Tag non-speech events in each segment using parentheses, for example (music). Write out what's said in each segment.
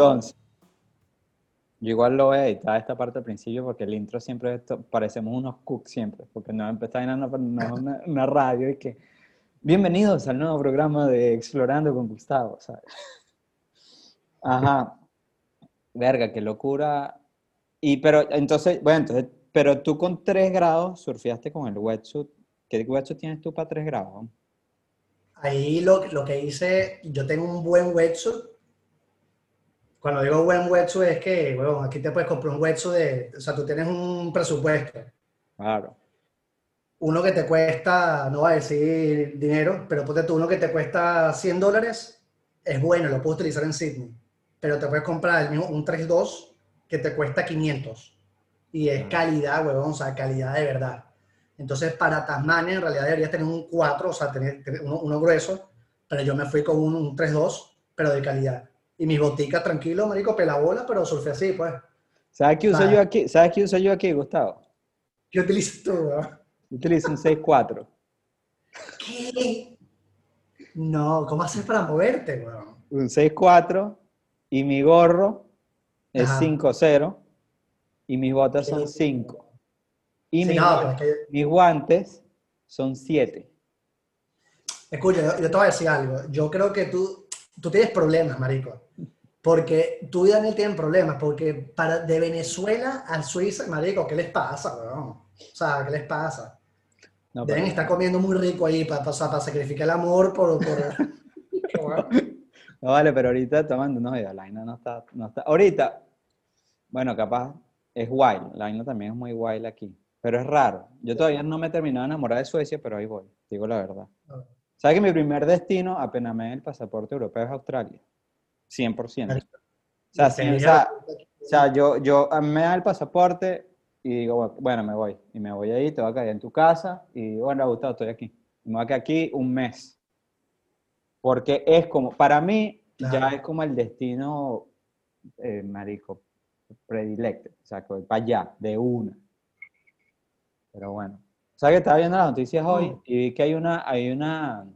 Entonces, yo igual lo voy a editar esta parte al principio porque el intro siempre esto, parecemos unos cooks siempre, porque no empezamos en una, una, una, radio y que bienvenidos al nuevo programa de Explorando con Gustavo. Ajá. Verga, qué locura. Y pero entonces, bueno, entonces, pero tú con 3 grados surfeaste con el wetsuit. ¿Qué wetsuit tienes tú para 3 grados? Ahí lo, lo que hice, yo tengo un buen wetsuit cuando digo buen wetsuit es que, bueno, aquí te puedes comprar un wetsuit de, o sea, tú tienes un presupuesto. Claro. Uno que te cuesta, no va a decir dinero, pero ponte tú uno que te cuesta 100 dólares, es bueno, lo puedes utilizar en Sydney. Pero te puedes comprar el mismo, un 3.2 que te cuesta 500. Y es calidad, huevón, o sea, calidad de verdad. Entonces, para Tasmania, en realidad deberías tener un 4, o sea, tener, uno, grueso, pero yo me fui con un, un 3.2, pero de calidad y mis boticas tranquilo, marico, pelabola, pero surfe así, pues. ¿Sabes qué uso yo aquí? ¿Sabes qué uso yo aquí, Gustavo? ¿Qué utilizas tú, weón? Utilizo un 6.4. ¿Qué? No, ¿cómo haces para moverte, weón? Un 6.4 y mi gorro es 5.0 y mis botas son 5. Y mis, mis guantes son 7. Escucha, yo, yo, te voy a decir algo. Yo creo que tú, tú tienes problemas, marico. Porque tú y Daniel tienen problemas, porque para, de Venezuela a Suiza, marico, ¿qué les pasa, weón? O sea, ¿qué les pasa? Deben estar comiendo muy rico ahí para, para, para sacrificar el amor por... (laughs) (laughs) no vale, pero ahorita tomando, no, la Ina no está, no está... Ahorita, bueno, capaz es wild, la Ina también es muy wild aquí, pero es raro. Yo todavía no me he terminado de enamorar de Suecia, pero ahí voy, digo la verdad. ¿Sabes que mi primer destino, apenas me el pasaporte europeo, es Australia? 100%. O sea, o sea, yo, yo me da el pasaporte y digo, bueno, me voy. Y me voy ahí, te voy a caer en tu casa y bueno, Gustavo, estoy aquí. me voy a quedar aquí un mes. Porque es como, para mí, ya es como el destino, eh, marico, predilecto. O sea, para allá, de una. Pero bueno. ¿Sabes que estaba viendo las noticias hoy mm. y vi que hay una, hay una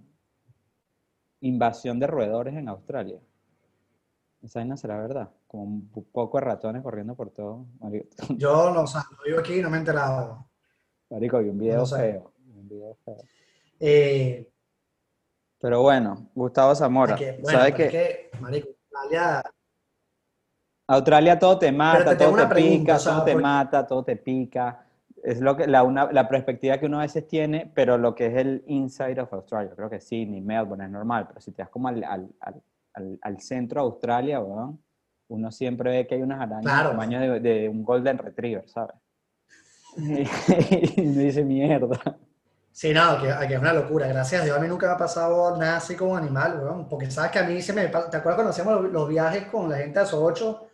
invasión de roedores en Australia? Esa no será verdad. Como un poco de ratones corriendo por todo. (laughs) Yo no sé, lo vivo aquí y no me he enterado. Marico, vi un video feo. Un video feo. Eh, Pero bueno, Gustavo Zamora. Que, ¿Sabes que, Marico, Australia... Australia todo te mata, todo te pica, todo te mata, todo te pica es lo que, la, una, la perspectiva que uno a veces tiene, pero lo que es el inside of Australia, creo que sí, ni Melbourne es normal, pero si te das como al, al, al, al centro de Australia, uno siempre ve que hay unas arañas claro. tamaño de, de, un Golden Retriever, ¿sabes? (laughs) y me dice mierda. Sí, no, que, que, es una locura. Gracias a Dios, a mí nunca me ha pasado nada así como animal, weón. Porque sabes que a mí se me. ¿Te acuerdas cuando hacíamos los, los viajes con la gente de esos ocho?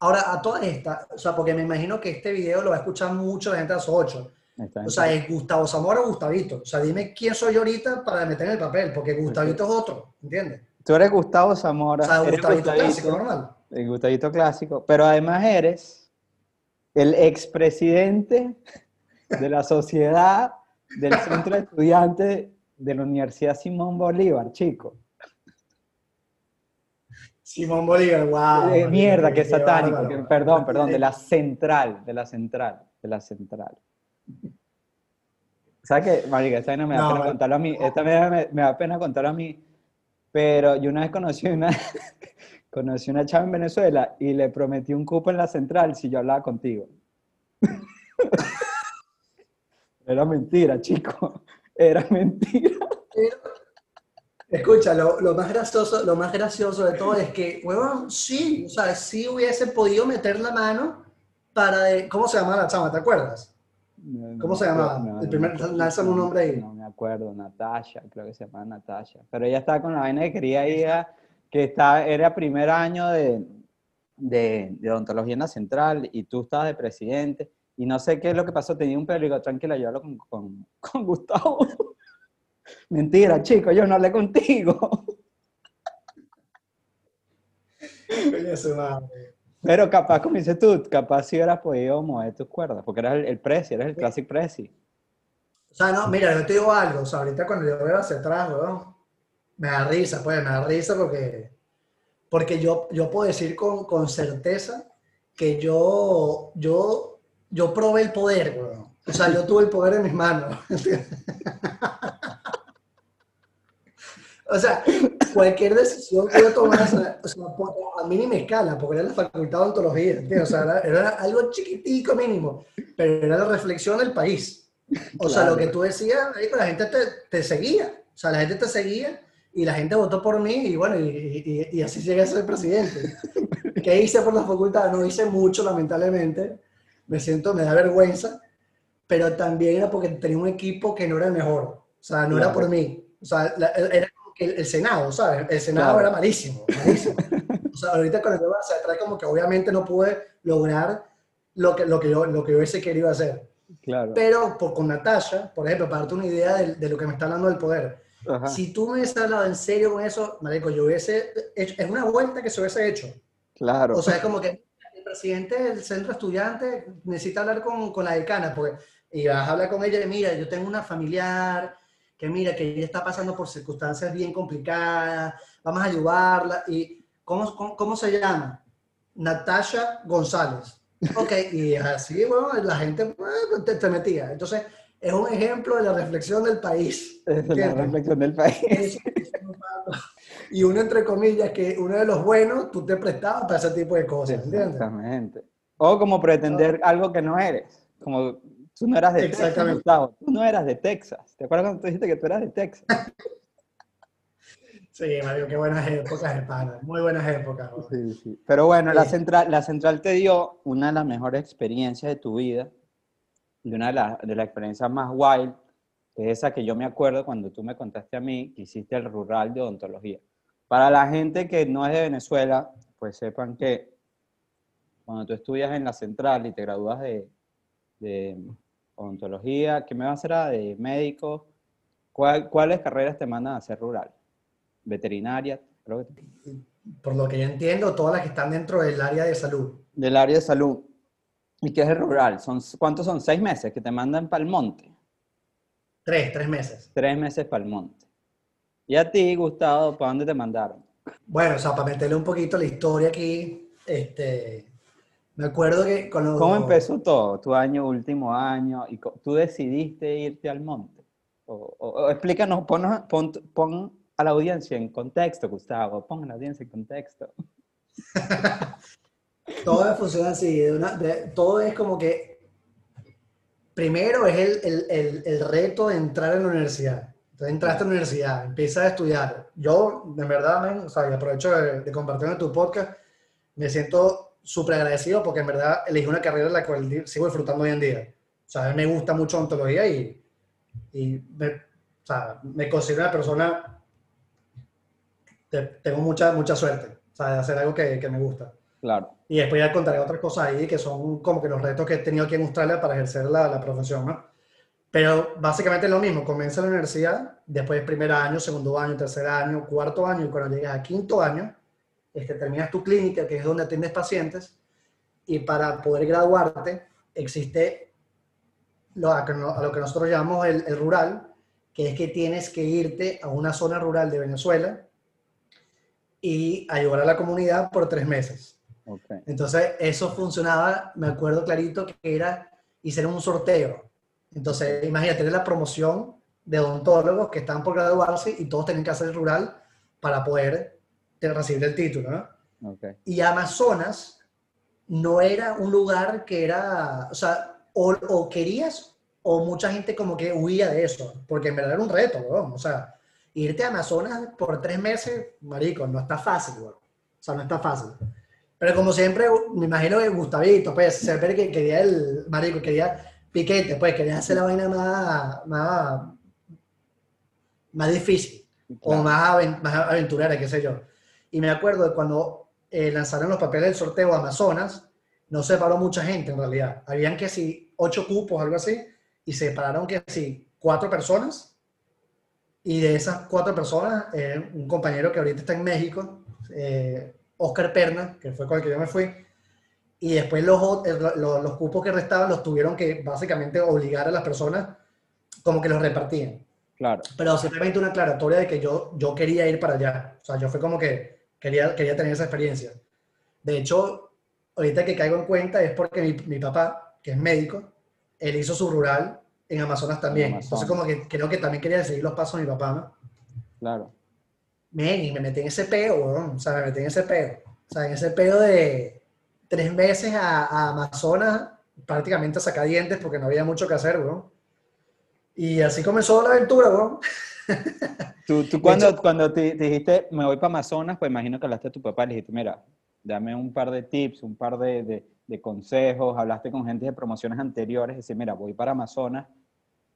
Ahora, a todas estas, o sea, porque me imagino que este video lo va a escuchar mucho la gente a los ocho. O sea, es Gustavo Zamora o Gustavito. O sea, dime quién soy ahorita para meter en el papel, porque Gustavito es otro, ¿entiendes? Tú eres Gustavo Zamora. O sea, eres Gustavito, clásico, normal. El Gustavito clásico. Pero además eres el expresidente de la sociedad del Centro de Estudiantes de la Universidad Simón Bolívar, chico. Simón Bolívar, wow. De mierda, que satánico. perdón, perdón, de la (laughs) central, de la central, de la central. ¿Sabes qué, marica? Esta no me da pena contarlo a mí. Esta me, me, da pena contarlo a mí. Pero yo una vez conocí una, (laughs) conocí una chava en Venezuela y le prometí un cupo en la central si yo hablaba contigo. (laughs) Era mentira, chico. Era mentira. Escucha, lo, lo, más gracioso, lo más gracioso de todo es que, huevón, sí, o sea, sí hubiese podido meter la mano para, de, ¿cómo se llamaba la chama? ¿Te acuerdas? ¿Cómo se llamaba? No, el primer, lanzan un nombre ahí. No me acuerdo, Natasha, creo que se llama Natasha. Pero ella estaba con la vaina que quería ir a, que estaba, era primer año de, de, de, odontología en la central y tú estabas de presidente y no sé qué es lo que pasó, tenía un peligro, tranquila, yo hablo con, con, (laughs) con Gustavo. Mentira, chico, yo no hablé contigo. Pero capaz, como dices tú, capaz si hubieras podido mover tus cuerdas, porque eras el, el Prezi, eres el Classic Prezi. O sea, no, mira, yo te digo algo, o sea, ahorita cuando yo veo hacia atrás, weón, me da risa, pues, me da risa porque, porque yo, yo puedo decir con, con certeza que yo, yo, yo probé el poder, weón. O sea, yo tuve el poder en mis manos. (laughs) o sea, cualquier decisión que yo tomara, o sea, a mí ni me escala, porque era la facultad de ontología. O sea, era, era, algo chiquitico mínimo, pero era la reflexión del país. O sea, lo que tú decías, la gente te, te, seguía, o sea, la gente te seguía y la gente votó por mí y bueno, y, y, y así llegué a ser presidente. ¿Qué hice por la facultad? No hice mucho, lamentablemente, me siento, me da vergüenza, pero también era porque tenía un equipo que no era el mejor, o sea, no claro. era por mí, o sea, la, era el, el, Senado, ¿sabes? El Senado claro. era malísimo, malísimo. (laughs) O sea, ahorita con el debate se trae como que obviamente no pude lograr lo que, lo que, yo, lo que yo hubiese querido hacer. Claro. Pero por, con Natasha, por ejemplo, para darte una idea de, de, lo que me está hablando del poder, Ajá. si tú me hubieses hablado en serio con eso, marico, yo hubiese hecho, es una vuelta que se hubiese hecho. Claro. O sea, es como que el presidente del centro estudiante necesita hablar con, con la decana, porque y vas a hablar con ella y mira, yo tengo una familiar que mira, que ella está pasando por circunstancias bien complicadas, vamos a ayudarla. ¿Y cómo, cómo, cómo se llama? Natasha González. Ok, y así, bueno, la gente bueno, te, te, metía. Entonces, es un ejemplo de la reflexión del país. (laughs) Es la reflexión del país. (laughs) y uno, entre comillas, que uno de los buenos, tú te prestabas para ese tipo de cosas, ¿entiendes? Exactamente. O como pretender no. algo que no eres. Como tú no eras de Texas, Gustavo. Tú no eras de Texas. ¿Te acuerdas cuando tú dijiste que tú eras de Texas? Sí, Mario, qué buenas épocas, hermano. Muy buenas épocas. Sí, sí. Pero bueno, sí. la, central, la central te dio una de las mejores experiencias de tu vida y una de las de la experiencias más wild, que es esa que yo me acuerdo cuando tú me contaste a mí que hiciste el rural de odontología. Para la gente que no es de Venezuela, pues sepan que cuando tú estudias en la central y te gradúas de, de odontología, ¿qué me va a hacer? De médico, ¿cuál, ¿cuáles carreras te mandan a hacer rural? veterinaria, creo que... Por lo que yo entiendo, todas las que están dentro del área de salud. Del área de salud. ¿Y qué es el rural? ¿Son, ¿Cuántos son? ¿Seis meses que te mandan para el monte? Tres, tres meses. Tres meses para el monte. ¿Y a ti, Gustavo, para dónde te mandaron? Bueno, o sea, para meterle un poquito la historia aquí, este, me acuerdo que cuando... ¿Cómo empezó todo? Tu año, último año, y tú decidiste irte al monte. O, o, o explícanos, pon, pon, pon a la audiencia en contexto, Gustavo. Pongan la audiencia en contexto. (laughs) todo funciona así. De una, de, todo es como que. Primero es el, el, el, el, reto de entrar en la universidad. Entonces entraste a la universidad, empiezas a estudiar. Yo, de verdad, man, o sea, y aprovecho de, de compartir en tu podcast, me siento súper agradecido porque en verdad elegí una carrera en la cual sigo disfrutando hoy en día. O sea, a mí me gusta mucho ontología y, y me, o sea, me considero una persona tengo mucha, mucha suerte, o sea, de hacer algo que, que, me gusta. Claro. Y después ya contaré otras cosas ahí que son como que los retos que he tenido aquí en Australia para ejercer la, la profesión, ¿no? Pero básicamente es lo mismo, comienza la universidad, después primer año, segundo año, tercer año, cuarto año, y cuando llegas a quinto año, este, terminas tu clínica, que es donde atiendes pacientes, y para poder graduarte existe lo, a, lo que nosotros llamamos el, el rural, que es que tienes que irte a una zona rural de Venezuela, y ayudar a la comunidad por tres meses. Okay. Entonces, eso funcionaba, me acuerdo clarito, que era, hicieron un sorteo. Entonces, imagínate, la promoción de odontólogos que están por graduarse y todos tienen que hacer rural para poder recibir el título, ¿no? Okay. Y Amazonas no era un lugar que era, o sea, o, o, querías o mucha gente como que huía de eso, porque en verdad era un reto, ¿no? O sea, irte a Amazonas por tres meses, marico, no está fácil, güey. O sea, no está fácil. Pero como siempre, me imagino que Gustavito, pues, siempre que quería el, marico, quería piquete, pues, quería hacer la vaina más, más, más difícil, claro. o más, más aventurera, qué sé yo. Y me acuerdo de cuando eh, lanzaron los papeles del sorteo a Amazonas, no se paró mucha gente en realidad. Habían que si ocho cupos, algo así, y se pararon que si cuatro personas y de esas cuatro personas, eh, un compañero que ahorita está en México, eh, Oscar Perna, que fue con el que yo me fui, y después los, los, los, cupos que restaban los tuvieron que básicamente obligar a las personas como que los repartían. Claro. Pero simplemente una aclaratoria de que yo, yo quería ir para allá. O sea, yo fue como que Quería, quería tener esa experiencia. De hecho, ahorita que caigo en cuenta es porque mi, mi papá, que es médico, él hizo su rural en Amazonas también. Entonces, como que creo que también quería seguir los pasos de mi papá, ¿no? Claro. Men, y me metí en ese peo, weón. O sea, me metí en ese peo. O sea, en ese peo de tres meses a, a Amazonas, prácticamente a sacar dientes porque no había mucho que hacer, weón. Y así comenzó la aventura, weón. Tú, tú (laughs) cuando, cuando te, te dijiste, me voy para Amazonas, pues imagino que hablaste a tu papá y le dijiste, mira, dame un par de tips, un par de, de, de consejos, hablaste con gente de promociones anteriores, decir, mira, voy para Amazonas,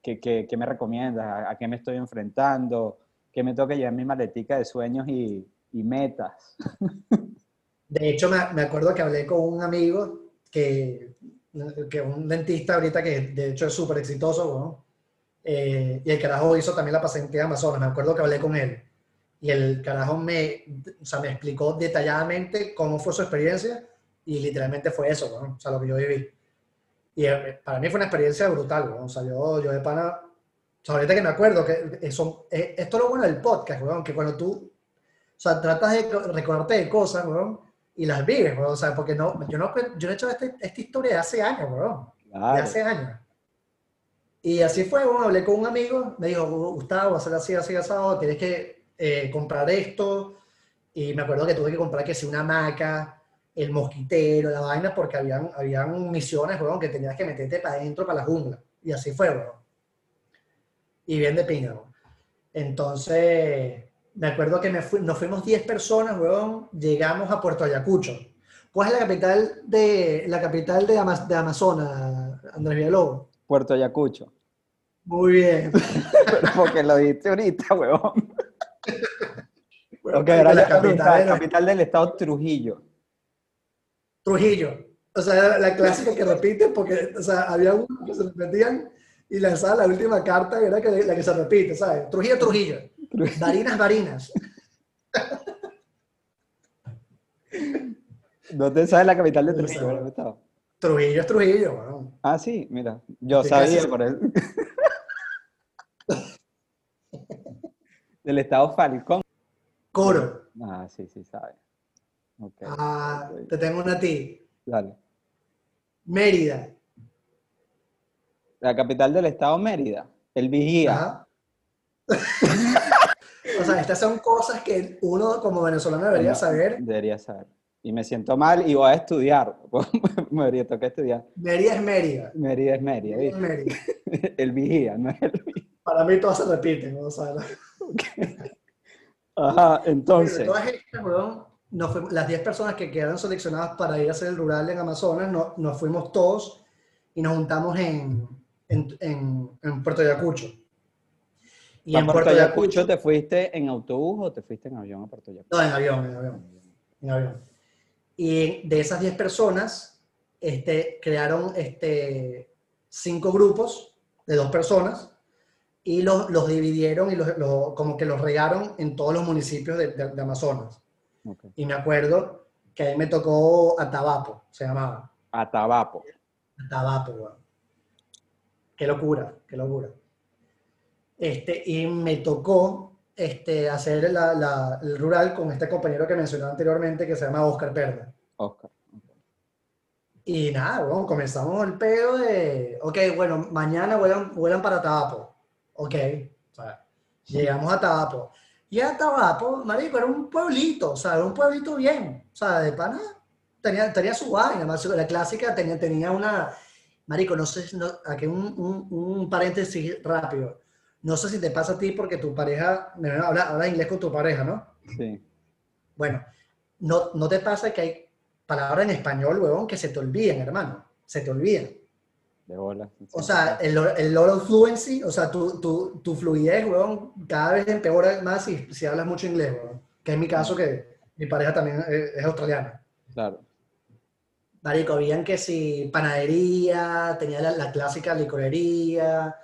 ¿qué, qué, qué me recomiendas? ¿A, ¿A, qué me estoy enfrentando? ¿Qué me toca llevar mi maletica de sueños y, y metas? (laughs) De hecho, me, me, acuerdo que hablé con un amigo que, que un dentista ahorita que de hecho es súper exitoso, ¿no? Eh, y el carajo hizo también la pasantía de Amazonas, me acuerdo que hablé con él. Y el carajo me, o sea, me explicó detalladamente cómo fue su experiencia y literalmente fue eso, ¿no? o sea, lo que yo viví. Y eh, para mí fue una experiencia brutal, ¿no? o sea, yo, yo de pana, o sea, ahorita que me acuerdo que eso, eh, esto es lo bueno del podcast, ¿no? que cuando tú, o sea, tratas de recordarte de cosas, y las vives, o sea, porque no, yo no, yo no he hecho este, esta historia de hace años, ¿no? Claro. de hace años. Y así fue, bueno, hablé con un amigo, me dijo, Gustavo, hacer así, así, asado, tienes que eh, comprar esto. Y me acuerdo que tuve que comprar que si una hamaca, el mosquitero, la vaina, porque habían, habían misiones, bueno, que tenías que meterte para adentro, para la jungla. Y así fue, bueno. Y bien de pinga, bueno. Entonces, me acuerdo que me nos fuimos 10 personas, weón, llegamos a Puerto Ayacucho. ¿Cuál es la capital de, la capital de, de Amazonas, Andrés Villalobos? Puerto Ayacucho. Muy bien. (laughs) Pero porque lo dijiste ahorita, huevón. Bueno, okay, era la, capital, la capital del estado Trujillo. Trujillo. O sea, la clásica que repite porque, o sea, había uno que se repetían y lanzaba la última carta era que, la que se repite, ¿sabes? Trujillo, Trujillo. Varinas, Varinas. ¿No te sabes la capital de Trujillo? Trujillo es Trujillo, bueno. Ah, sí, mira, yo sabía por eso. (laughs) Del estado Falcón. Coro. Ah, sí, sí, sabe. Okay. Ah, te tengo una a ti. Dale. Mérida. La capital del estado Mérida. El Vigía. (laughs) o sea, estas son cosas que uno como venezolano debería saber. Debería saber y me siento mal y voy a estudiar. (laughs) me toca estudiar. Mérida es Mérida. Mérida es Mérida. Es Mérida. (laughs) el vigía, no es el vigía. Para mí todo se repite, ¿no? O sea, okay. Ajá, entonces. Todas estas, no fuimos, las 10 personas que quedaron seleccionadas para ir a hacer el rural en Amazonas, no, nos fuimos todos y nos juntamos en, en, en, en Puerto Ayacucho. Y en Puerto Ayacucho, te fuiste en autobús o te fuiste en avión a Puerto Ayacucho? No, en avión, en avión. En avión. Y de esas 10 personas, este, crearon este, cinco grupos de dos personas y los, los dividieron y los, los, como que los regaron en todos los municipios de, de, de Amazonas. Okay. Y me acuerdo que a mí me tocó Atabapo, se llamaba. Atabapo. Atabapo, bueno. Qué locura, qué locura. Este, y me tocó este, hacer la, la, el rural con este compañero que mencioné anteriormente que se llama Oscar Perda. Oscar. Y nada, bueno, comenzamos el pedo de, ok, bueno, mañana vuelan, vuelan para Tabapo. Ok, o sea, llegamos a Tabapo. Y a Tabapo, marico, era un pueblito, o sea, era un pueblito bien, o sea, de pana, tenía, tenía su vaina, más la clásica tenía, tenía una, marico, no sé, no, aquí un, un, un paréntesis rápido no sé si te pasa a ti porque tu pareja, habla, habla inglés con tu pareja, ¿no? Sí. Bueno, no, no te pasa que hay palabras en español, huevón, que se te olvidan, hermano. Se te olvidan. De bola. O sea, el, el oral fluency, o sea, tu, tu, tu, fluidez, huevón, cada vez empeora más si, si hablas mucho inglés, huevón. Que es mi caso, que mi pareja también es, es australiana. Claro. Marico, habían que si panadería, tenía la, la clásica licorería,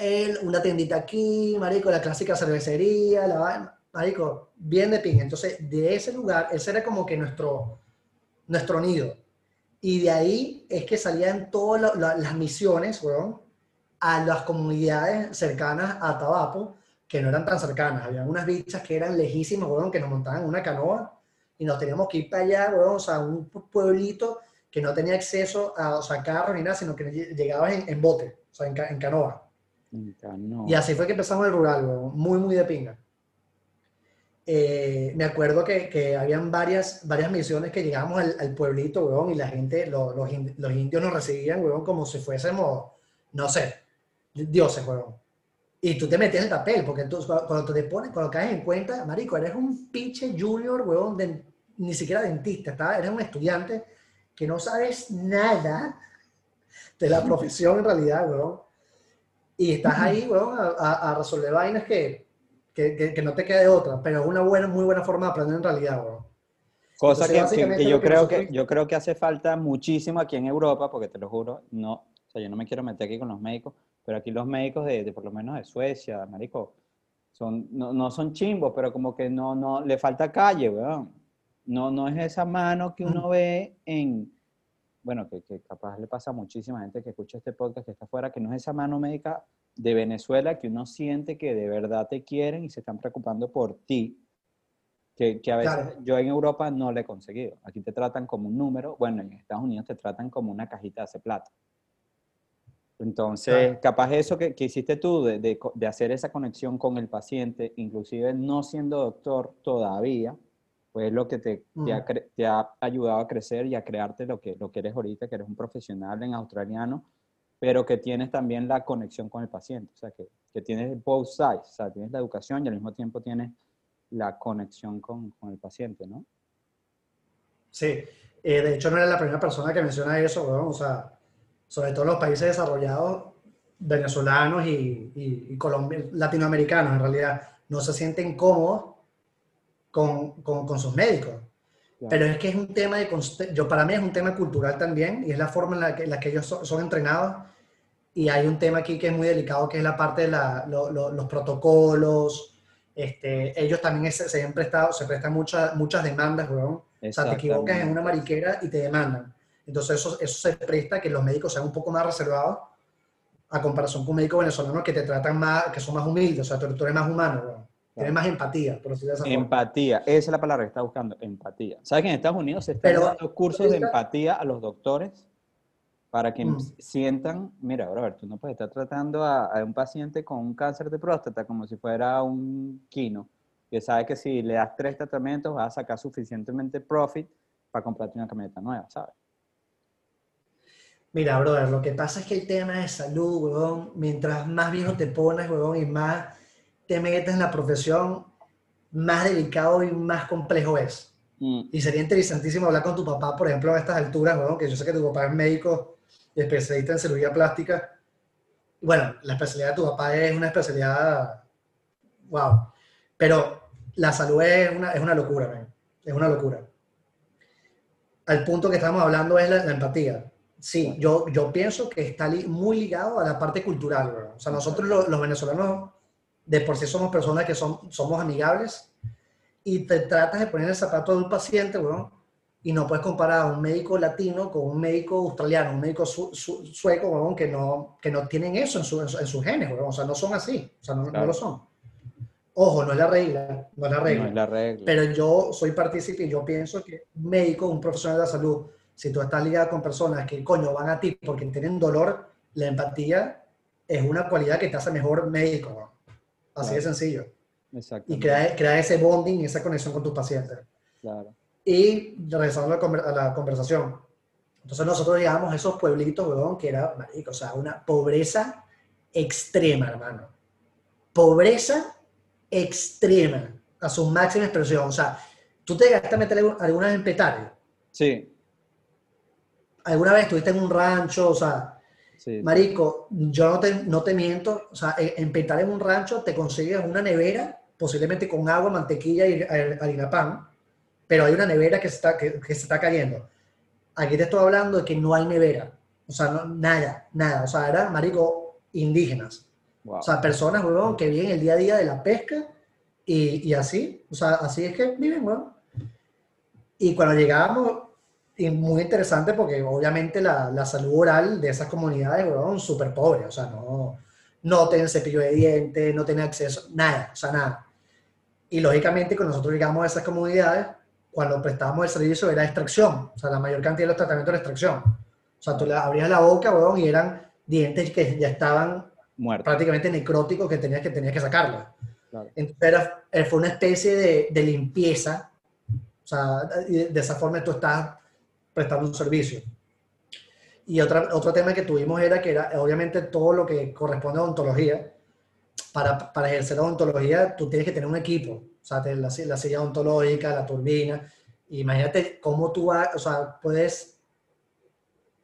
el, una tiendita aquí, marico, la clásica cervecería, la marico, bien de ping. Entonces, de ese lugar, ese era como que nuestro, nuestro nido. Y de ahí es que salían todas la, las misiones, weón, a las comunidades cercanas a Tabapo, que no eran tan cercanas. Había unas bichas que eran lejísimas, weón, que nos montaban una canoa y nos teníamos que ir para allá, weón, o sea, un pueblito que no tenía acceso a, o sea, carros ni nada, sino que llegabas en, en bote, o sea, en, en canoa. Y así fue que empezamos el rural, muy, muy de pinga. Eh, me acuerdo que, que, habían varias, varias misiones que llegábamos al, al pueblito, weón, y la gente, los, los, indios nos recibían, weón, como si fuésemos, no sé, dioses, weón. Y tú te metías el papel, porque tú, cuando te pones, cuando caes en cuenta, marico, eres un pinche junior, weón, de, ni siquiera dentista, ¿está? eres un estudiante que no sabes nada de la profesión en realidad, weón. Y estás ahí, weón, a, a, resolver vainas que, que, que, no te quede otra, pero es una buena, muy buena forma de aprender en realidad, weón. Cosa que, que, yo, creo que yo creo que hace falta muchísimo aquí en Europa, porque te lo juro, no, o sea, yo no me quiero meter aquí con los médicos, pero aquí los médicos de, de por lo menos de Suecia, marico, son, no, no, son chimbos, pero como que no, no, le falta calle, weón. No, no es esa mano que uno ve en, bueno, que, que, capaz le pasa a muchísima gente que escucha este podcast que está afuera, que no es esa mano médica de Venezuela que uno siente que de verdad te quieren y se están preocupando por ti, que, que a veces yo en Europa no le he conseguido. Aquí te tratan como un número, bueno, en Estados Unidos te tratan como una cajita de hace plata. Entonces, capaz eso que, que hiciste tú de, de, de, hacer esa conexión con el paciente, inclusive no siendo doctor todavía, pues es lo que te, te, ha, te, ha, ayudado a crecer y a crearte lo que, lo que eres ahorita, que eres un profesional en australiano, pero que tienes también la conexión con el paciente, o sea, que, que tienes both sides, o sea, tienes la educación y al mismo tiempo tienes la conexión con, con el paciente, ¿no? Sí, eh, de hecho no eres la primera persona que menciona eso, ¿no? o sea, sobre todo los países desarrollados, venezolanos y, y, y latinoamericanos en realidad, no se sienten cómodos con, con, con sus médicos. Claro. Pero es que es un tema de, yo para mí es un tema cultural también y es la forma en la que, en la que ellos son, son, entrenados. Y hay un tema aquí que es muy delicado, que es la parte de la, lo, lo, los protocolos. Este, ellos también se, se han prestado, se prestan muchas, muchas demandas, weón. O sea, te equivocas en una mariquera y te demandan. Entonces eso, eso se presta a que los médicos sean un poco más reservados a comparación con un médico venezolano que te tratan más, que son más humildes, o sea, tú, eres más humano, bro. Tienes más empatía, por decirlo Empatía, esa es la palabra que está buscando, empatía. ¿Sabes que en Estados Unidos se están Pero, dando cursos de empatía a los doctores para que mm. sientan, mira, ahora a ver, tú no puedes estar tratando a, a, un paciente con un cáncer de próstata como si fuera un quino, que sabe que si le das tres tratamientos vas a sacar suficientemente profit para comprarte una camioneta nueva, ¿sabes? Mira, brother, lo que pasa es que el tema de salud, weón, mientras más viejo te pones, weón, y más te metes en la profesión, más delicado y más complejo es. Mm. Y sería interesantísimo hablar con tu papá, por ejemplo, a estas alturas, weón, que yo sé que tu papá es médico y especialista en cirugía plástica. Bueno, la especialidad de tu papá es una especialidad, wow. Pero la salud es una, es una locura, man. es una locura. Al punto que estamos hablando es la, la empatía Sí, yo, yo pienso que está li muy ligado a la parte cultural, ¿verdad? O sea, nosotros los, los, venezolanos de por sí somos personas que son, somos amigables y te tratas de poner el zapato de un paciente, ¿verdad? Y no puedes comparar a un médico latino con un médico australiano, un médico su, su, sueco, ¿verdad? Que no, que no tienen eso en, su, en, su, en sus genes, ¿verdad? O sea, no son así, o sea, no, claro. no lo son. Ojo, no es la regla, no es la regla. No es la regla. Pero yo soy partícipe y yo pienso que un médico, un profesional de la salud, si tú estás ligado con personas que, coño, van a ti porque tienen dolor, la empatía es una cualidad que te hace mejor médico. Así claro. de sencillo. Y crea, crea, ese bonding, esa conexión con tus pacientes. Claro. Y regresando a la conversación. Entonces nosotros llegamos a esos pueblitos, weón, que era, marico, o sea, una pobreza extrema, hermano. Pobreza extrema, a su máxima expresión. O sea, tú te llegaste a meter algunas en Petare. Sí alguna vez estuviste en un rancho, o sea, sí. marico, yo no te, no te miento, o sea, en Pental en un rancho te consigues una nevera, posiblemente con agua, mantequilla y harina pan, pero hay una nevera que se está, que, que se está cayendo. Aquí te estoy hablando de que no hay nevera, o sea, no, nada, nada, o sea, eran, marico, indígenas. Wow. O sea, personas, weón, que viven el día a día de la pesca y, y así, o sea, así es que viven, weón. Y cuando llegábamos, y muy interesante porque obviamente la, la salud oral de esas comunidades, weón, súper pobre, o sea, no, no tienen cepillo de dientes, no tienen acceso, nada, o sea, nada. Y lógicamente cuando nosotros llegamos a esas comunidades, cuando prestábamos el servicio era extracción, o sea, la mayor cantidad de los tratamientos era extracción. O sea, tú le abrías la boca, weón, y eran dientes que ya estaban Muerto. prácticamente necróticos que tenías que, tenías que sacarlos. Claro. Entonces eh, fue una especie de, de limpieza, o sea, y de esa forma tú estás prestando un servicio. Y otra, otro tema que tuvimos era que era, obviamente, todo lo que corresponde a odontología. Para, para ejercer odontología, tú tienes que tener un equipo. O sea, la, la silla odontológica, la turbina. Imagínate cómo tú vas, o sea, puedes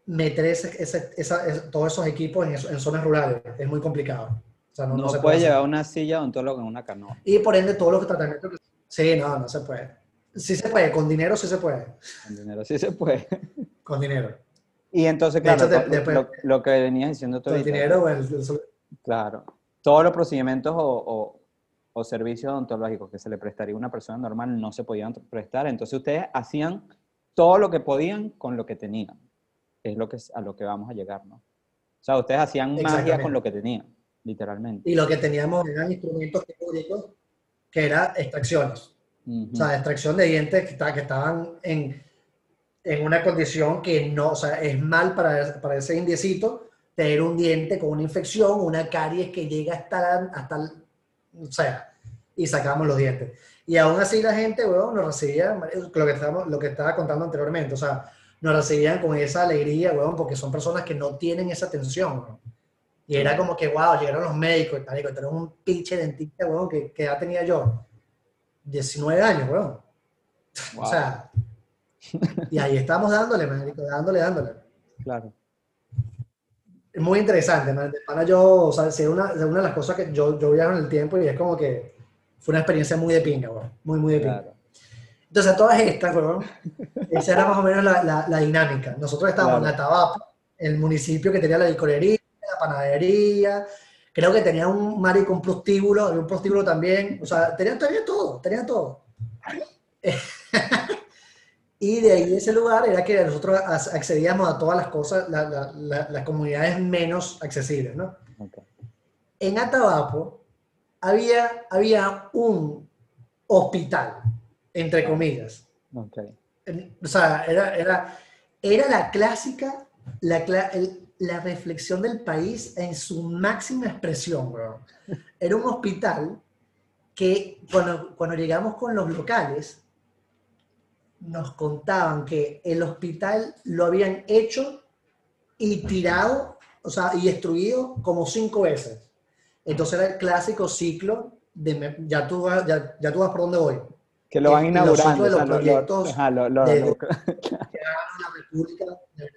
meter ese, ese- esa- es- todos esos equipos en, en zonas rurales. Es muy complicado. O sea, no, No, no se puede hacer. llevar una silla odontóloga en una canoa. Y por ende, todos los tratamientos que... Sí, no, no se puede. Sí se puede, con dinero sí se puede. Con dinero sí se puede. (laughs) Con dinero. Y entonces, De hecho, claro, de- lo- después- lo, lo que venías diciendo tú Con ahorita, dinero, Claro. Todos los procedimientos o, o- o servicios odontológicos que se le prestaría a una persona normal no se podían prestar. Entonces ustedes hacían todo lo que podían con lo que tenían. Es lo que, a lo que vamos a llegar, ¿no? O sea, ustedes hacían magia con lo que tenían, literalmente. y lo que teníamos eran instrumentos quirúrgicos que eran extracciones. Ujú. O sea, extracción de dientes que, está- que estaban en, en una condición que no, o sea, es mal para, para ese indiecito tener un diente con una infección, una caries que llega hasta, hasta o sea, y sacamos los dientes. Y aún así la gente, weón, nos recibía, lo que, estábamos, lo que estaba contando anteriormente, o sea, nos recibían con esa alegría, weón, porque son personas que no tienen esa atención, weón. Y era como que, wow, llegaron los médicos, y marico, tenemos un pinche dentista, weón, que, que ya tenía yo. 19 años, weón. Wow, O sea, (laughs) y ahí estamos dándole, marico, dándole, dándole. claro. Es muy interesante, man. De pana yo, o sea, sí, una, es una de las cosas que yo, yo viajo en el tiempo y es como que fue una experiencia muy de pinga, weón. Muy, muy de pinga. claro. Entonces, a todas estas, weón, esa era más o menos la, la, la dinámica. Nosotros estábamos Claro. en Atabapo, el municipio que tenía la licorería, la panadería, creo que tenía un marico, un prostíbulo, había un prostíbulo también, o sea, tenía, tenía todo, tenía todo. (laughs) y de ahí ese lugar era que nosotros ac- accedíamos a todas las cosas, la- la- la- las comunidades menos accesibles, ¿no? En Atabapo había, había un hospital, entre comillas. O sea, era, era, era la clásica, la, el- la reflexión del país en su máxima expresión, bro. Era un hospital que cuando, cuando llegamos con los locales, nos contaban que el hospital lo habían hecho y tirado, o sea, y destruido como cinco veces. Entonces era el clásico ciclo de, ya tú, ya, ya tú vas por dónde voy. Que lo van que inaugurando. los ciclos de o sea, los lo- lo- proyectos ajá, lo- lo- de- la República de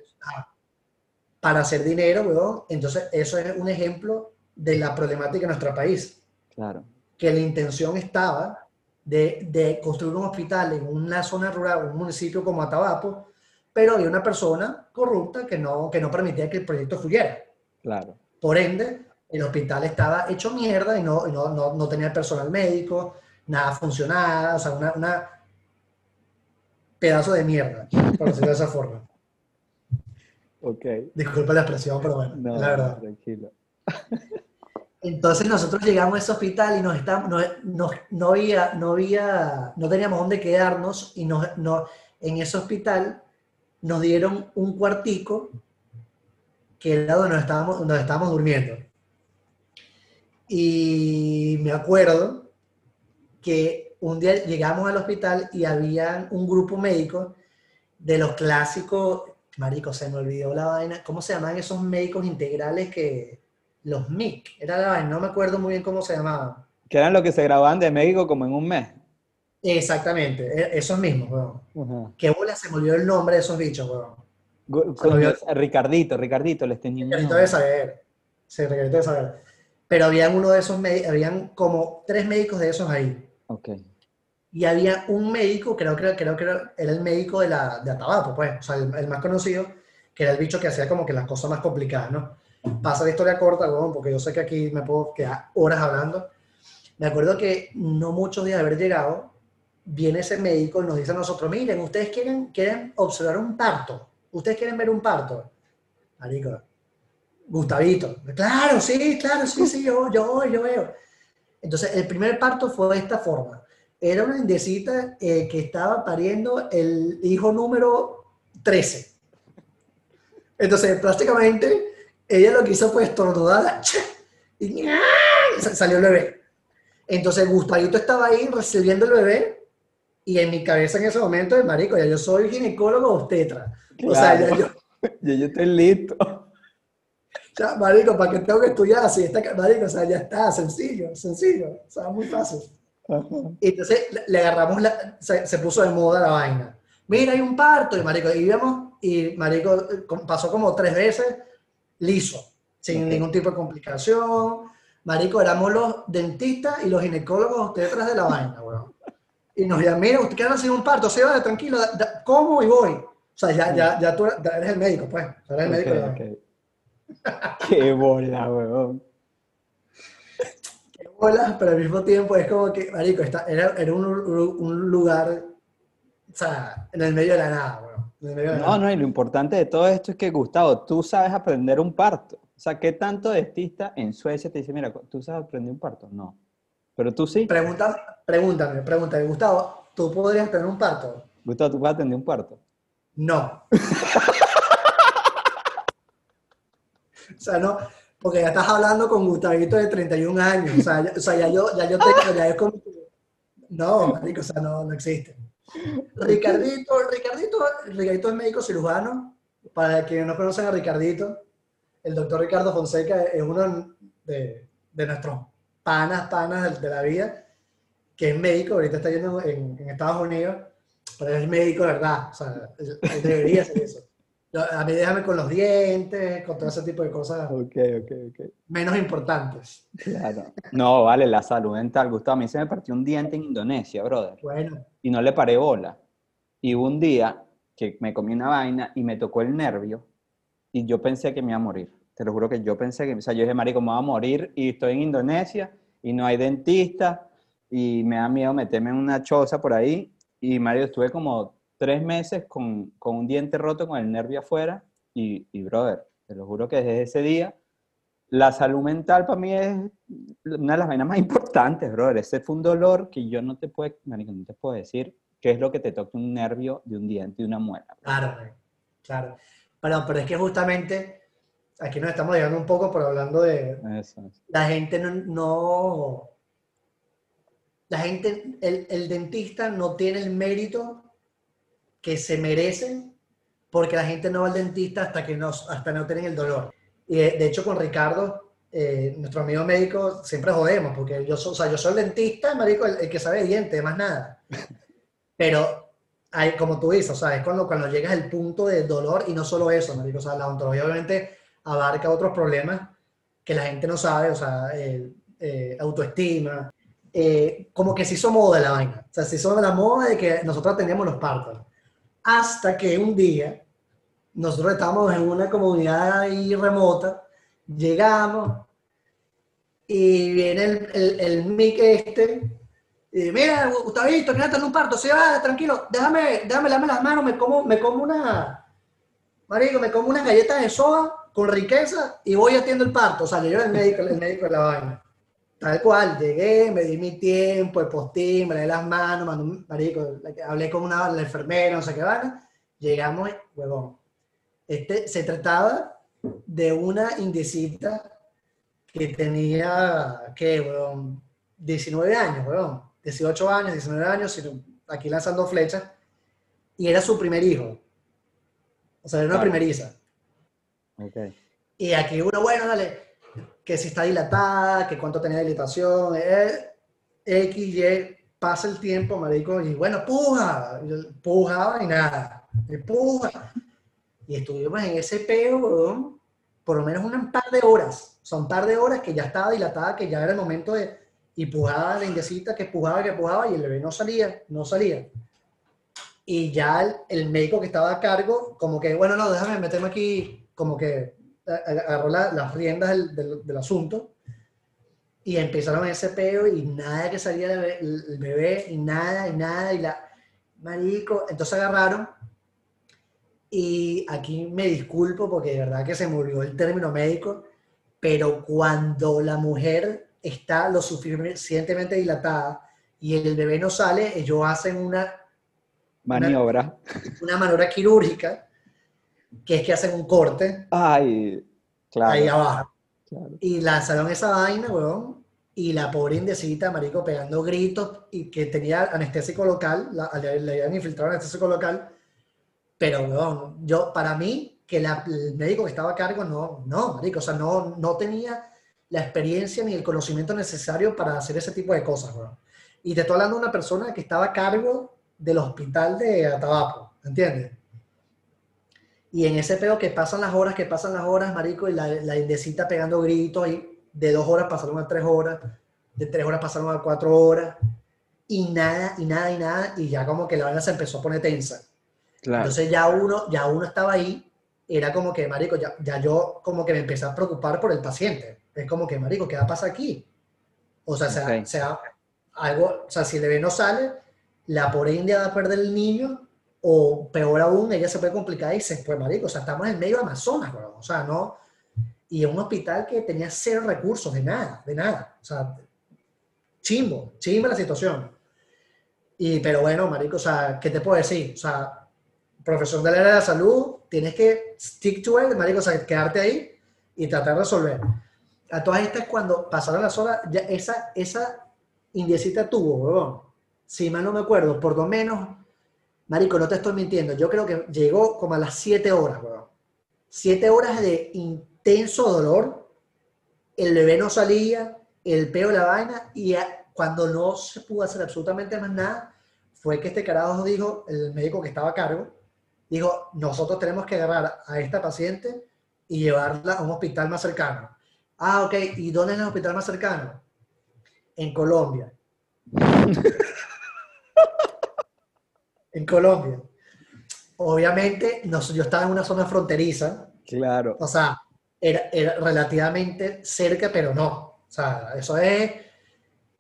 para hacer dinero, weón. Entonces, eso es un ejemplo de la problemática de nuestro país, claro. que la intención estaba de, de construir un hospital en una zona rural, un municipio como Atabapo, pero había una persona corrupta que no, que no permitía que el proyecto fluyera. Claro. Por ende, el hospital estaba hecho mierda y no, y no, no, no tenía personal médico, nada funcionaba, o sea, una, una pedazo de mierda, por decirlo de esa forma. Ok. Disculpa la expresión, pero bueno, No, la verdad. tranquilo. Entonces nosotros llegamos a ese hospital y nos estábamos, no, no, no había, no había, no teníamos dónde quedarnos y nos, no, en ese hospital nos dieron un cuartico que era donde nos estábamos, donde estábamos durmiendo. Y me acuerdo que un día llegamos al hospital y había un grupo médico de los clásicos, marico, se me olvidó la vaina, ¿cómo se llaman esos médicos integrales que, los MIC, era la vaina, no me acuerdo muy bien cómo se llamaban. Que eran los que se grababan de México como en un mes. Exactamente, e- esos mismos, weón. Ajá. Qué bola se me olvidó el nombre de esos bichos, weón. Olvidó. Ricardito, Ricardito, les tenía nombre. de saber. Sí, requerito de saber. Pero habían uno de esos médicos, habían como tres médicos de esos ahí. Ok. Y había un médico, creo, creo, creo que era el médico de, la, de Atabapo, pues, o sea, el, el más conocido, que era el bicho que hacía como que las cosas más complicadas, ¿no? Pasa la historia corta, weón, porque yo sé que aquí me puedo quedar horas hablando. Me acuerdo que no muchos días de haber llegado, viene ese médico y nos dice a nosotros, miren, ustedes quieren, quieren observar un parto, ustedes quieren ver un parto. Marico, Gustavito, claro, sí, claro, sí, sí, yo, yo, yo veo. Entonces, el primer parto fue de esta forma. Era una indecita eh, que estaba pariendo el hijo número 13. Entonces, prácticamente, ella lo que hizo fue estornudar y salió el bebé. Entonces, Gustavito estaba ahí recibiendo el bebé y en mi cabeza en ese momento, de marico, ya yo soy ginecólogo obstetra. O sea, ya yo... (laughs) ya yo estoy listo. Ya, marico, ¿para qué tengo que estudiar así? Está, marico, o sea, ya está, sencillo, sencillo, o sea, muy fácil. Y entonces le agarramos, la, se, puso de moda la vaina. Mira, hay un parto, y marico, y íbamos, y marico pasó como tres veces liso, sin ningún tipo de complicación. Marico, éramos los dentistas y los ginecólogos detrás de la vaina, weón. Y nos llaman, mira, usted quiere hacer un parto, se va, tranquilo, ¿cómo? Y voy. O sea, ya, ya, ya tú eres el médico, pues. Eres el médico. (laughs) Qué bola, weón. Qué bola, pero al mismo tiempo es como que, marico, está, era, era un, un, lugar, o sea, en el medio de la nada, weón. no, no, y lo importante de todo esto es que, Gustavo, tú sabes aprender un parto. O sea, ¿qué tanto dentista en Suecia te dice, mira, tú sabes aprender un parto? No. Pero tú sí. Pregúntame, pregúntame, pregúntame, Gustavo, ¿tú podrías tener un parto? Gustavo, ¿tú puedes atender un parto? No. (laughs) O sea, no, porque ya estás hablando con Gustavito de 31 años. O sea, ya, o sea, ya yo, ya yo tengo, ya es como No, marico, o sea, no, no existe. Ricardito, Ricardito, Ricardito es médico cirujano. Para quienes no conocen a Ricardito, el doctor Ricardo Fonseca es uno de, de nuestros panas, panas de, la vida, que es médico, ahorita está yendo en, en Estados Unidos, pero es médico verdad, o sea, debería ser eso. A mí déjame con los dientes, con todo ese tipo de cosas. Menos importantes. Claro. No, vale, la salud mental. Gustavo, a mí se me partió un diente en Indonesia, brother. Bueno. Y no le paré bola. Y hubo un día que me comí una vaina y me tocó el nervio y yo pensé que me iba a morir. Te lo juro que yo pensé que, o sea, yo dije, marico, me voy a morir y estoy en Indonesia y no hay dentista y me da miedo meterme en una choza por ahí. Y Mario, estuve como tres meses con, con, un diente roto, con el nervio afuera, y, y, brother, te lo juro que desde ese día, la salud mental para mí es una de las vainas más importantes, brother. Ese fue un dolor que yo no te puedo, no te puedo decir qué es lo que te toca un nervio de un diente y una muela. Claro, claro. Pero, pero es que justamente aquí nos estamos llegando un poco por hablando de Eso. la gente no, no la gente, el, el, dentista no tiene el mérito que se merecen porque la gente no va al dentista hasta que no, hasta no tienen el dolor. Y de, hecho con Ricardo, eh, nuestro amigo médico, siempre jodemos, porque yo, soy, o sea, yo soy el dentista, marico, el, que sabe diente, más nada. Pero hay, como tú dices, o sea, es cuando, cuando llegas al punto de dolor y no solo eso, marico, o sea, la odontología obviamente abarca otros problemas que la gente no sabe, o sea, eh, autoestima, eh, como que se hizo moda la vaina, o sea, se hizo la moda de que nosotros teníamos los partos hasta que un día nosotros estábamos en una comunidad ahí remota, llegamos y viene el, el, mic este y mira, Gustavito, que en un parto, se va, tranquilo, déjame, déjame lavarme las manos, me como, me como una, marico, me como unas galletas de soja con riqueza y voy atiendo el parto. O sea, yo era el médico, el médico de la vaina. Tal cual, llegué, me di mi tiempo, el postín, me di las manos, mandó, marico, hablé con una la enfermera, no sé qué van. Llegamos, huevón. Este, se trataba de una indecita que tenía, ¿qué, huevón? 19 años, huevón. 18 años, 19 años, aquí lanzando flechas. Y era su primer hijo. O sea, era una primeriza. Okay. Y aquí uno, bueno, dale, que si está dilatada, que cuánto tenía dilatación, eh, X, Y, pasa el tiempo, marico, y bueno, puja, puja y nada, y puja. Y estuvimos en ese peo, por lo menos un par de horas, son par de horas que ya estaba dilatada, que ya era el momento de, y pujaba la indecita, que pujaba, que pujaba, y el bebé no salía, no salía. Y ya el, el médico que estaba a cargo, como que, bueno, no, déjame meterme aquí, como que agarró las riendas del, del, asunto y empezaron ese peo y nada que salía del bebé y nada y nada y la marico, entonces agarraron y aquí me disculpo porque de verdad que se murió el término médico, pero cuando la mujer está lo suficientemente dilatada y el bebé no sale, ellos hacen una, Maniobra. una maniobra quirúrgica, que es que hacen un corte Ay, claro. ahí abajo. claro. Y lanzaron esa vaina, weón, y la pobre indecita, marico, pegando gritos, y que tenía anestésico local, la- le, le habían infiltrado anestésico local, pero, weón, yo, para mí, que la- el médico que estaba a cargo, no, no, marico, o sea, no, no tenía la experiencia ni el conocimiento necesario para hacer ese tipo de cosas, weón. Y te estoy hablando de una persona que estaba a cargo del hospital de Atabapo, ¿entiendes? Y en ese peo que pasan las horas, que pasan las horas, marico, y la, la indecita pegando gritos, y de dos horas pasaron a tres horas, de tres horas pasaron a cuatro horas, y nada, y nada, y nada, y ya como que la vaina se empezó a poner tensa. Claro. Entonces ya uno, ya uno estaba ahí, era como que, marico, ya, ya yo como que me empecé a preocupar por el paciente. Es como que, marico, ¿qué va a pasar aquí? O sea, sea, Ok. sea algo, o sea, si el bebé no sale, la pobre india va a perder el niño, o peor aún, ella se puede complicar y se fue, marico. O sea, estamos en medio de Amazonas. O sea, no. Y en un hospital que tenía cero recursos, de nada, de nada. O sea, chimbo, chimbo la situación. Y, pero bueno, marico, o sea, ¿qué te puedo decir? O sea, profesor del área de la salud, tienes que stick to it, marico, o sea, quedarte ahí y tratar de resolver. A todas estas, cuando pasaron las horas, ya esa, esa indiecita tuvo, huevón. Si mal no me acuerdo, por lo menos, marico, no te estoy mintiendo, yo creo que llegó como a las 7 horas, huevón. 7 horas de intenso dolor, el bebé no salía, el peo, la vaina, y cuando no se pudo hacer absolutamente más nada, fue que este carajo dijo, el médico que estaba a cargo, dijo, nosotros tenemos que agarrar a esta paciente y llevarla a un hospital más cercano. Ah, ok, ¿y dónde es el hospital más cercano? En Colombia. (laughs) en Colombia. Obviamente, no, yo estaba en una zona fronteriza, Claro. o sea, era, era relativamente cerca, pero no. O sea, eso es,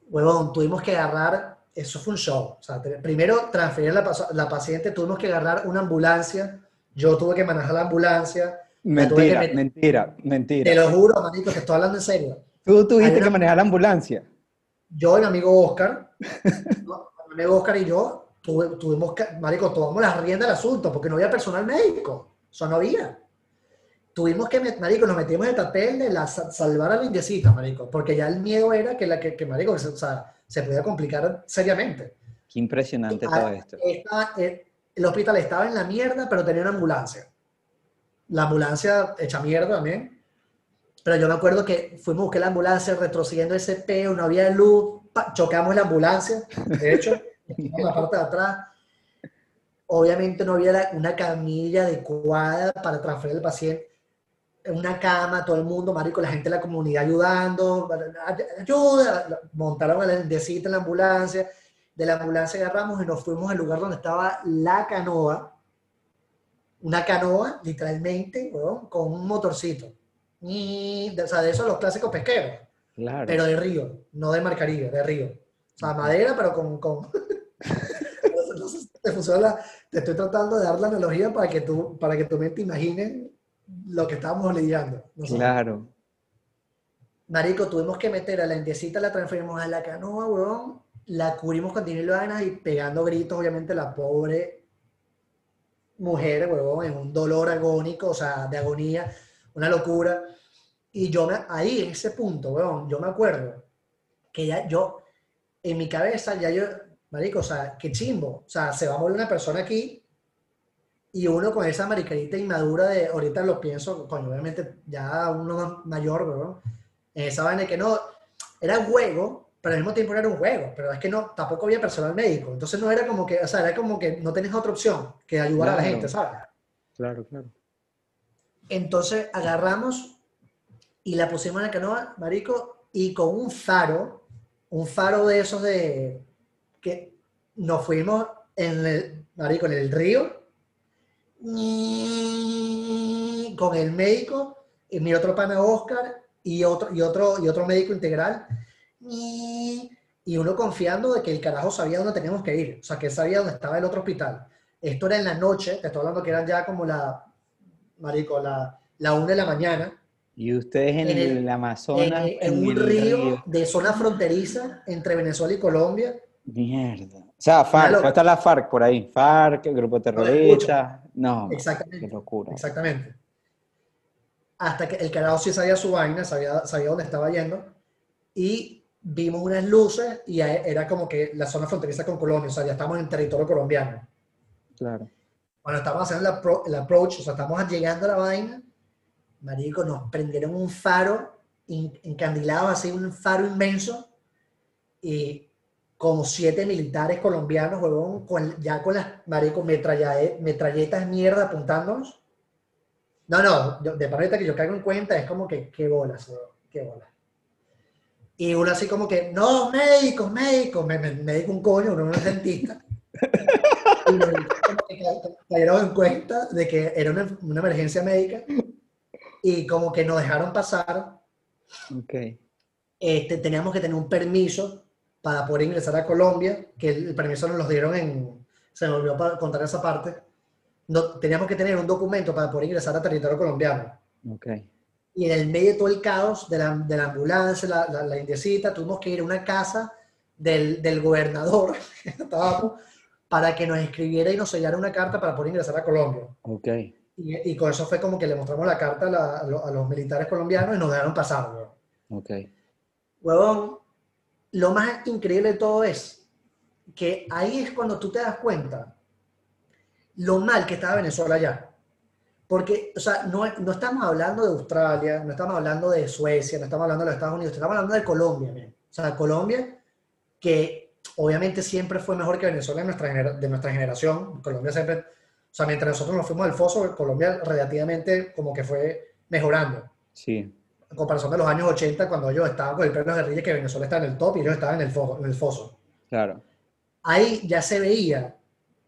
huevón, tuvimos que agarrar, eso fue un show. O sea, primero transferir la, la paciente, tuvimos que agarrar una ambulancia, yo tuve que manejar la ambulancia, la que Mentira, met- mentira, te mentira. lo juro, manito, te estoy hablando en serio. Tú tuviste una- que manejar la ambulancia. Yo y mi amigo Oscar, (laughs) ¿no? mi amigo Oscar y yo, tuve- tuvimos que, marico, tomamos las riendas del asunto, porque no había personal médico, eso no había. Tuvimos que, met- marico, nos metimos en el papel de la, sa- salvar a la indiecita, marico, porque ya el miedo era que, la, que, que, marico, se, o sea, se podía complicar seriamente. Qué impresionante Ah, todo esto. Estaba- eh, el hospital estaba en la mierda, pero tenía una ambulancia. La ambulancia hecha mierda también. Pero yo me acuerdo que fuimos a buscar la ambulancia, retrocediendo ese peo, no había luz, pa, chocamos la ambulancia, de hecho, (laughs) en la parte de atrás. Obviamente no había una camilla adecuada para transferir al paciente. Una cama, todo el mundo, marico, la gente de la comunidad ayudando, ayuda, montaron la indecita en la ambulancia, de la ambulancia agarramos y nos fuimos al lugar donde estaba la canoa, una canoa, literalmente, con un motorcito. Y, o sea, de esos los clásicos pesqueros, Claro. pero de río, no de mar Caribe, de río. O sea, madera, pero con... con... si te funciona la- te estoy tratando de dar la analogía para que tú, para que tu mente imagine lo que estábamos lidiando. Claro. Marico, tuvimos que meter a la indiecita, la transferimos a la canoa, weón, la cubrimos con dinero y pegando gritos, obviamente, la pobre mujer, weón, en un dolor agónico, o sea, de agonía, una locura. Y yo me, ahí, en ese punto, weón, yo me acuerdo que ya yo, en mi cabeza, ya yo, marico, o sea, qué chimbo, o sea, se va a morir una persona aquí y uno con esa maricarita inmadura de, ahorita lo pienso, coño, obviamente ya uno más mayor, weón, en esa vaina que no, era juego, pero al mismo tiempo no era un juego, pero es que no, tampoco había personal médico, entonces no era como que, o sea, era como que no tenías otra opción que ayudar a la Claro. gente, ¿sabes? Claro, claro. Entonces agarramos y la pusimos en la canoa, marico, y con un faro, un faro de esos de que nos fuimos en el, marico, en el río, con el médico, y mi otro pana Oscar, y otro, y otro, y otro médico integral, y, uno confiando de que el carajo sabía dónde teníamos que ir, o sea, que él sabía dónde estaba el otro hospital. Esto era en la noche, te estoy hablando que eran ya como la, marico, la, la una de la mañana, Y ustedes en, En el- el Amazonas, en, en un el río, de zona fronteriza entre Venezuela y Colombia, Mierda. O sea, FARC, está la FARC por ahí. FARC, el grupo terrorista. No, qué Exactamente. locura. Exactamente. Hasta que el carajo sí sabía su vaina, sabía, sabía dónde estaba yendo. Y vimos unas luces y era como que la zona fronteriza con Colombia, o sea, ya estamos en territorio colombiano. Claro. Cuando estamos haciendo el, apro- el approach, o sea, estamos llegando a la vaina, marico, nos prendieron un faro in- encandilado, así un faro inmenso, y como siete militares colombianos, huevón, con, ya con las, marico, metralletas mierda apuntándonos. No, no, yo- de parte que yo caigo en cuenta, es como que, qué bolas, huevón, qué bolas. Y uno así como que, no, médicos, médicos, me, me, médico un coño, uno no es dentista. Y los cayeron en cuenta de que era una, una emergencia médica y como que nos dejaron pasar, Ok. este, teníamos que tener un permiso para poder ingresar a Colombia, que el, permiso nos lo dieron en, se me olvidó pa- contar esa parte, no, teníamos que tener un documento para poder ingresar a territorio colombiano. Ok. Y en el medio de todo el caos de la, de la ambulancia, la, la, la indiecita, tuvimos que ir a una casa del, del gobernador (laughs) para que nos escribiera y nos sellara una carta para poder ingresar a Colombia. Ok. Y, y con eso fue como que le mostramos la carta a, los militares colombianos y nos dejaron pasar. Huevón, lo más increíble de todo es que ahí es cuando tú te das cuenta lo mal que estaba Venezuela ya. Porque, o sea, no, no estamos hablando de Australia, no estamos hablando de Suecia, no estamos hablando de los Estados Unidos, estamos hablando de Colombia. O sea, Colombia, que obviamente siempre fue mejor que Venezuela en nuestra, de nuestra generación. Colombia siempre, o sea, mientras nosotros nos fuimos al foso, Colombia relativamente como que fue mejorando Sí. En comparación de los años 80, cuando ellos estaban con el premio guerrilla, que Venezuela está en el top y ellos estaban en el, foso, en el foso. Claro. Ahí ya se veía,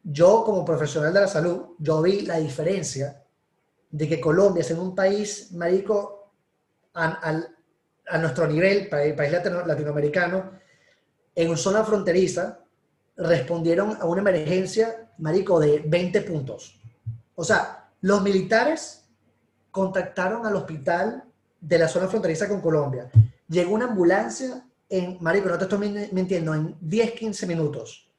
yo como profesional de la salud, yo vi la diferencia de que Colombia, siendo un país, marico, a, al- a nuestro nivel, país, país latino- latinoamericano, en zona fronteriza, respondieron a una emergencia, marico, de 20 puntos. O sea, los militares contactaron al hospital de la zona fronteriza con Colombia. Llegó una ambulancia en, marico, no te estoy min- mintiendo, en 10, 15 minutos,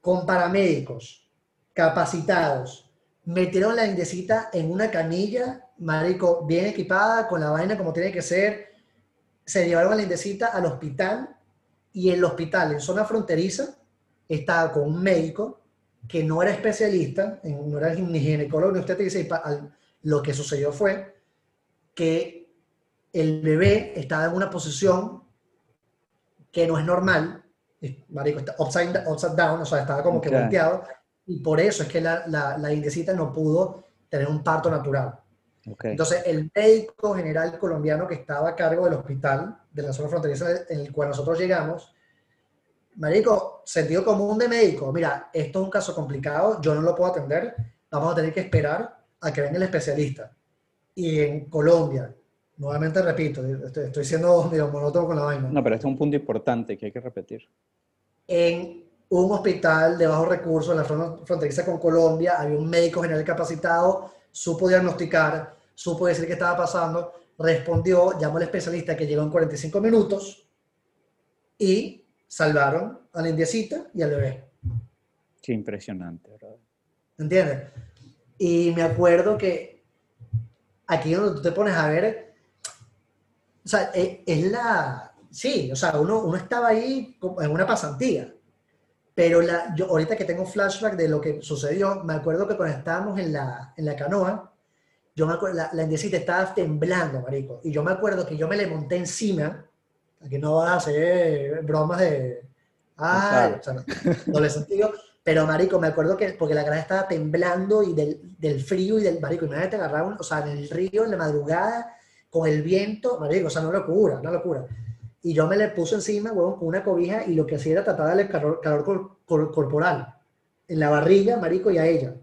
con paramédicos capacitados. Metieron la indecita en una camilla, marico, bien equipada, con la vaina como tiene que ser. Se llevaron a la indecita al hospital y el hospital en zona fronteriza estaba con un médico que no era especialista, no era ni ginecólogo ni usted te dice, lo que sucedió fue que el bebé estaba en una posición que no es normal, marico, está upside, upside down, o sea, estaba como que volteado, y por eso es que la, la, la indecita no pudo tener un parto natural. Entonces, el médico general colombiano que estaba a cargo del hospital de la zona fronteriza en el cual nosotros llegamos, Marico, sentido común de médico, mira, esto es un caso complicado, yo no lo puedo atender, vamos a tener que esperar a que venga el especialista. Y en Colombia, nuevamente repito, estoy, estoy siendo medio monótono con la vaina, No, pero este es un punto importante que hay que repetir. en un hospital de bajos recursos en la fron- fronteriza con Colombia, había un médico general capacitado, supo diagnosticar, supo decir qué estaba pasando, respondió, llamó al especialista que llegó en 45 minutos y salvaron a la indiecita y al bebé. Qué impresionante, ¿verdad? ¿Entiendes? Y me acuerdo que aquí donde tú te pones a ver, o sea, es, es la, sí, o sea, uno, uno estaba ahí como en una pasantía, pero la, yo ahorita que tengo flashback de lo que sucedió, me acuerdo que cuando estábamos en la, en la canoa, yo me acuerdo, la, la indiecita estaba temblando, marico, y yo me acuerdo que yo me le monté encima, aquí no vas a hacer bromas de, ay, o sea, no, no le sentido, pero, marico, me acuerdo que, porque la cara estaba temblando y del, del frío y del, marico, imagínate agarrar, un, o sea, en el río, en la madrugada, con el viento, marico, o sea, una locura, una locura. Y yo me le puse encima, huevón, con una cobija y lo que hacía era tratar darle calor, calor cor- cor- corporal, en la barriga, marico, y a ella.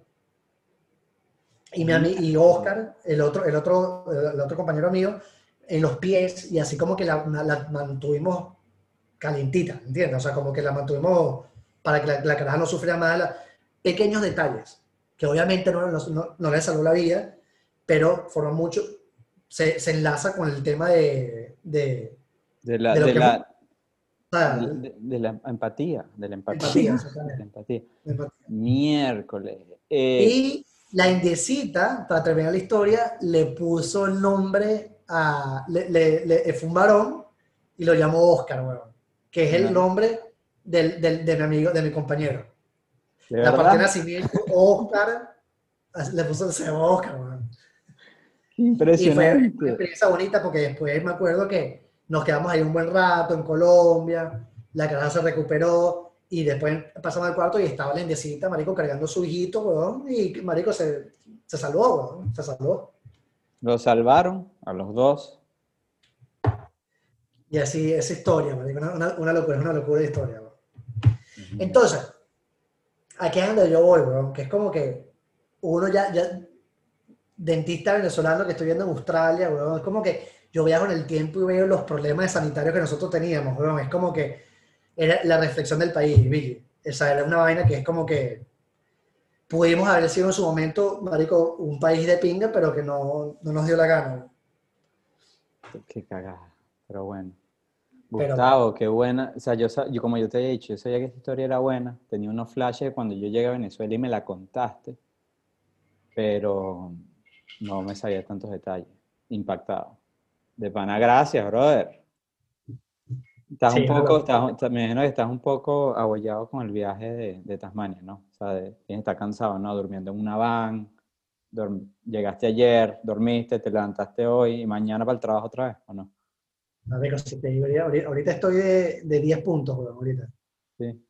Y, mi y Oscar, el otro, el, otro, el otro compañero mío, en los pies, y así como que la, mantuvimos calientita, ¿entiendes? O sea, como que la mantuvimos para que la, la caraja no sufriera más. pequeños detalles, que obviamente no- no le salvó la vida, pero fueron mucho, se, se enlaza con el tema de, de De la, De de la, sea, De, de- la empatía, de la empatía. Empatía, (laughs) de la exactamente. empatía. empatía. Miércoles. eh, Y la indiecita, para terminar la historia, le puso el nombre a. Le, le- le- fue un varón y lo llamó Oscar, weón. Que es el nombre del, del- de mi amigo, de mi compañero. ¿de La parte de nacimiento, Oscar, le puso se llama Oscar, weón. Y fue una Impresionante. experiencia bonita porque después me acuerdo que nos quedamos ahí un buen rato en Colombia, la casa se recuperó y después pasamos al cuarto y estaba la indiecita, marico, cargando a su hijito, weón, y marico se, se salvó, weón, se salvó. Lo salvaron a los dos. Y así, esa historia, marico, una- una locura, es una locura de historia, weón. Entonces, aquí es donde yo voy, weón, que es como que uno ya, ya, dentista venezolano que estoy viendo en Australia, weón, es como que yo viajo en el tiempo y veo los problemas sanitarios que nosotros teníamos, weón, es como que era la reflexión del país, Billy. Esa era una vaina que es como que pudimos haber sido en su momento, marico, un país de pinga, pero que no, no nos dio la gana. Qué cagada. Pero bueno. Pero- Gustavo, qué buena. O sea, yo, yo como yo te había dicho, yo sabía que esta historia era buena. Tenía unos flashes cuando yo llegué a Venezuela y me la contaste. Pero no me sabía tantos detalles. Impactado. De pana, gracias, brother. Estás Sí, un poco, estás, me imagino que estás un poco abollado con el viaje de, de Tasmania, ¿no? O sea, de, tienes estar cansado, ¿no? Durmiendo en una van, llegaste ayer, dormiste, te levantaste hoy y mañana para el trabajo otra vez, ¿o no? Marico, si te digo, ahorita, estoy de, de 10 puntos, weón, ahorita. Sí.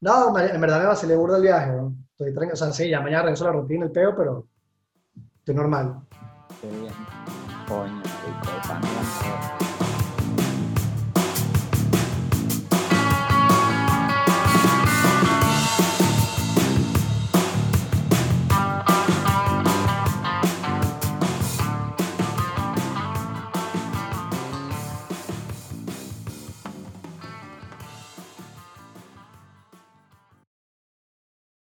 No, en verdad me vacilé burda el viaje, weón. Estoy tranquilo, o sea, sí, ya mañana regreso a la rutina, el peo, pero estoy normal. Qué bien. Coño, de